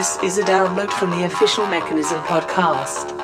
This is a download from the official Mechanism podcast.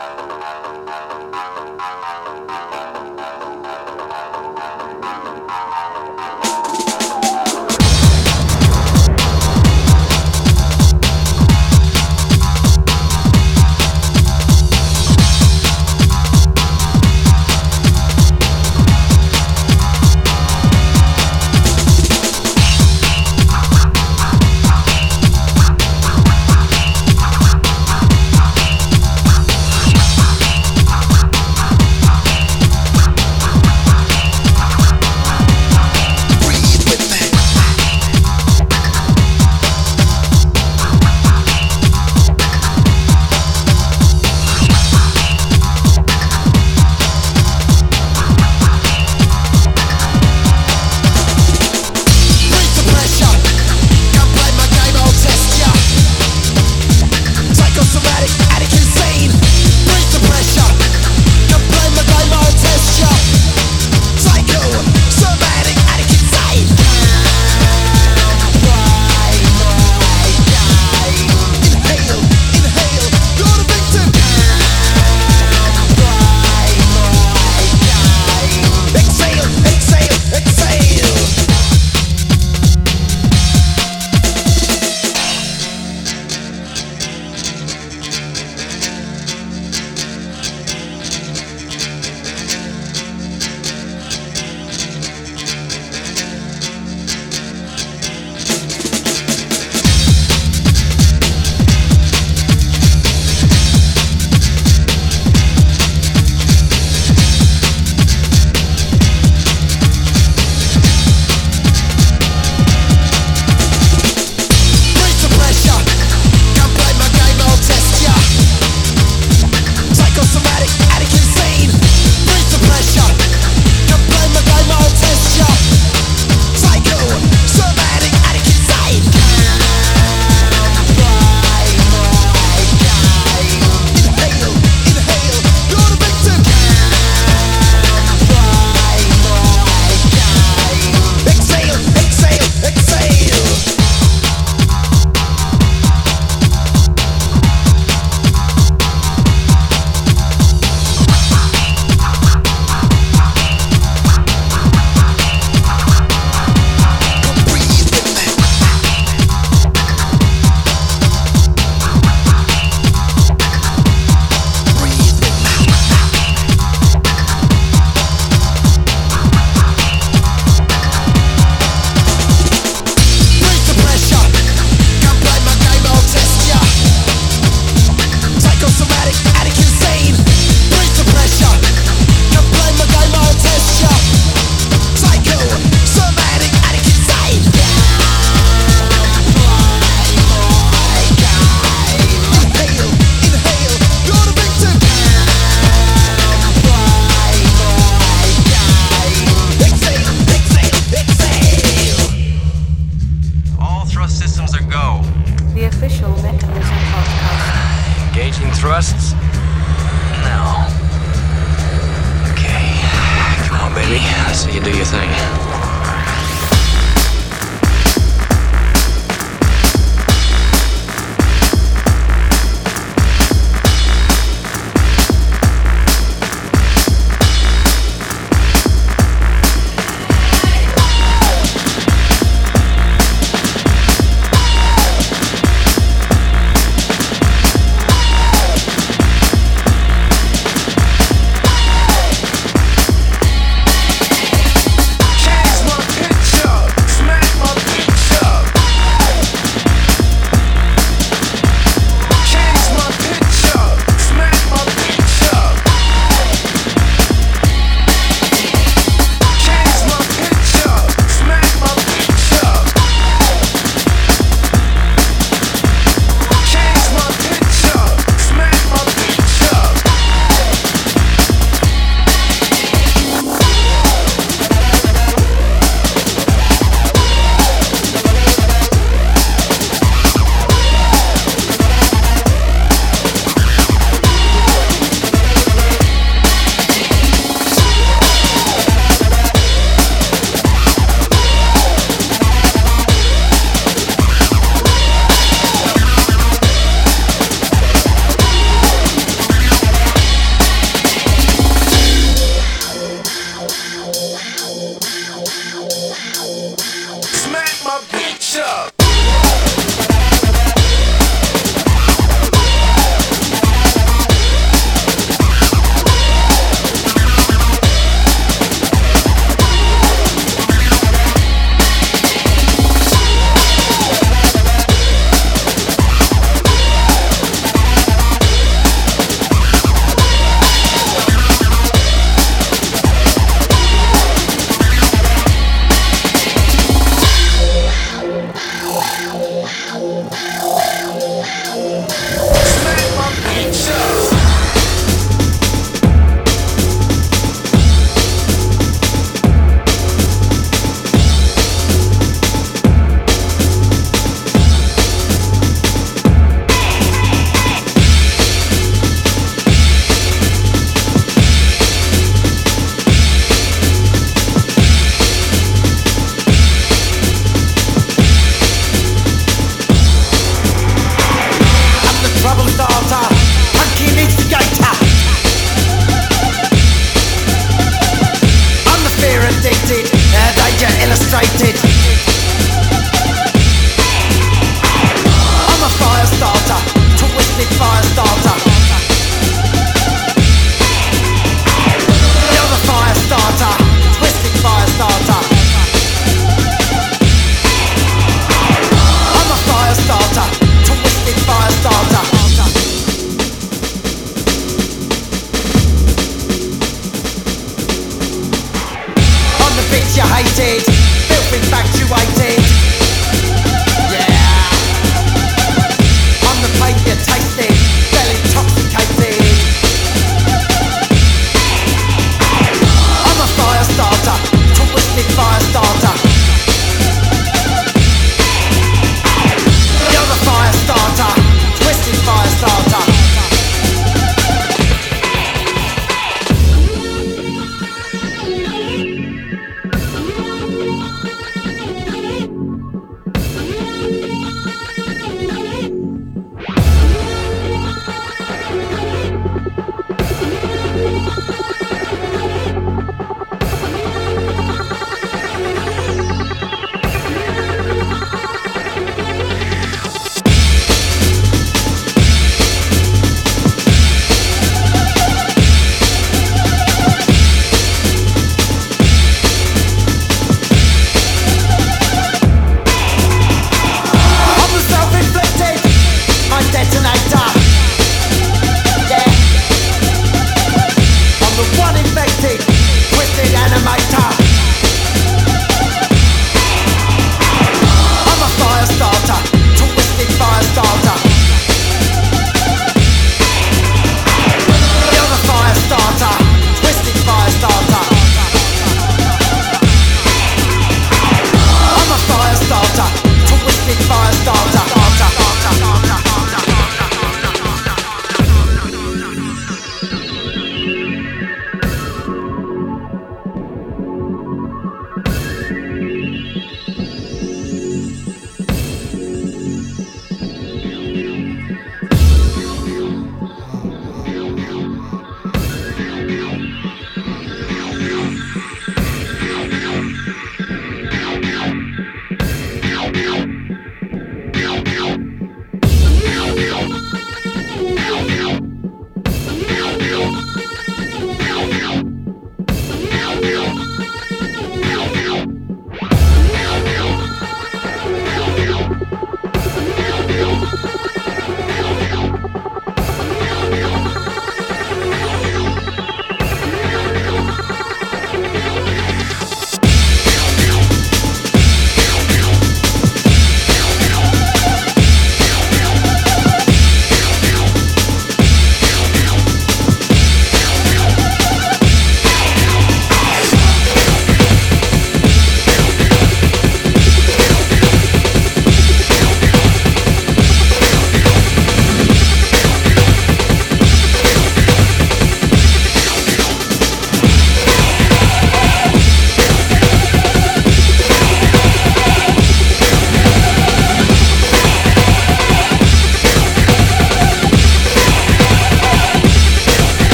thrusts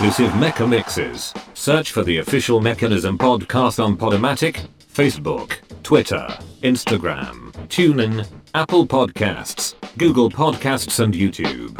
exclusive Mecha mixes. Search for the official Mechanism podcast on Podomatic, Facebook, Twitter, Instagram, TuneIn, Apple Podcasts, Google Podcasts, and YouTube.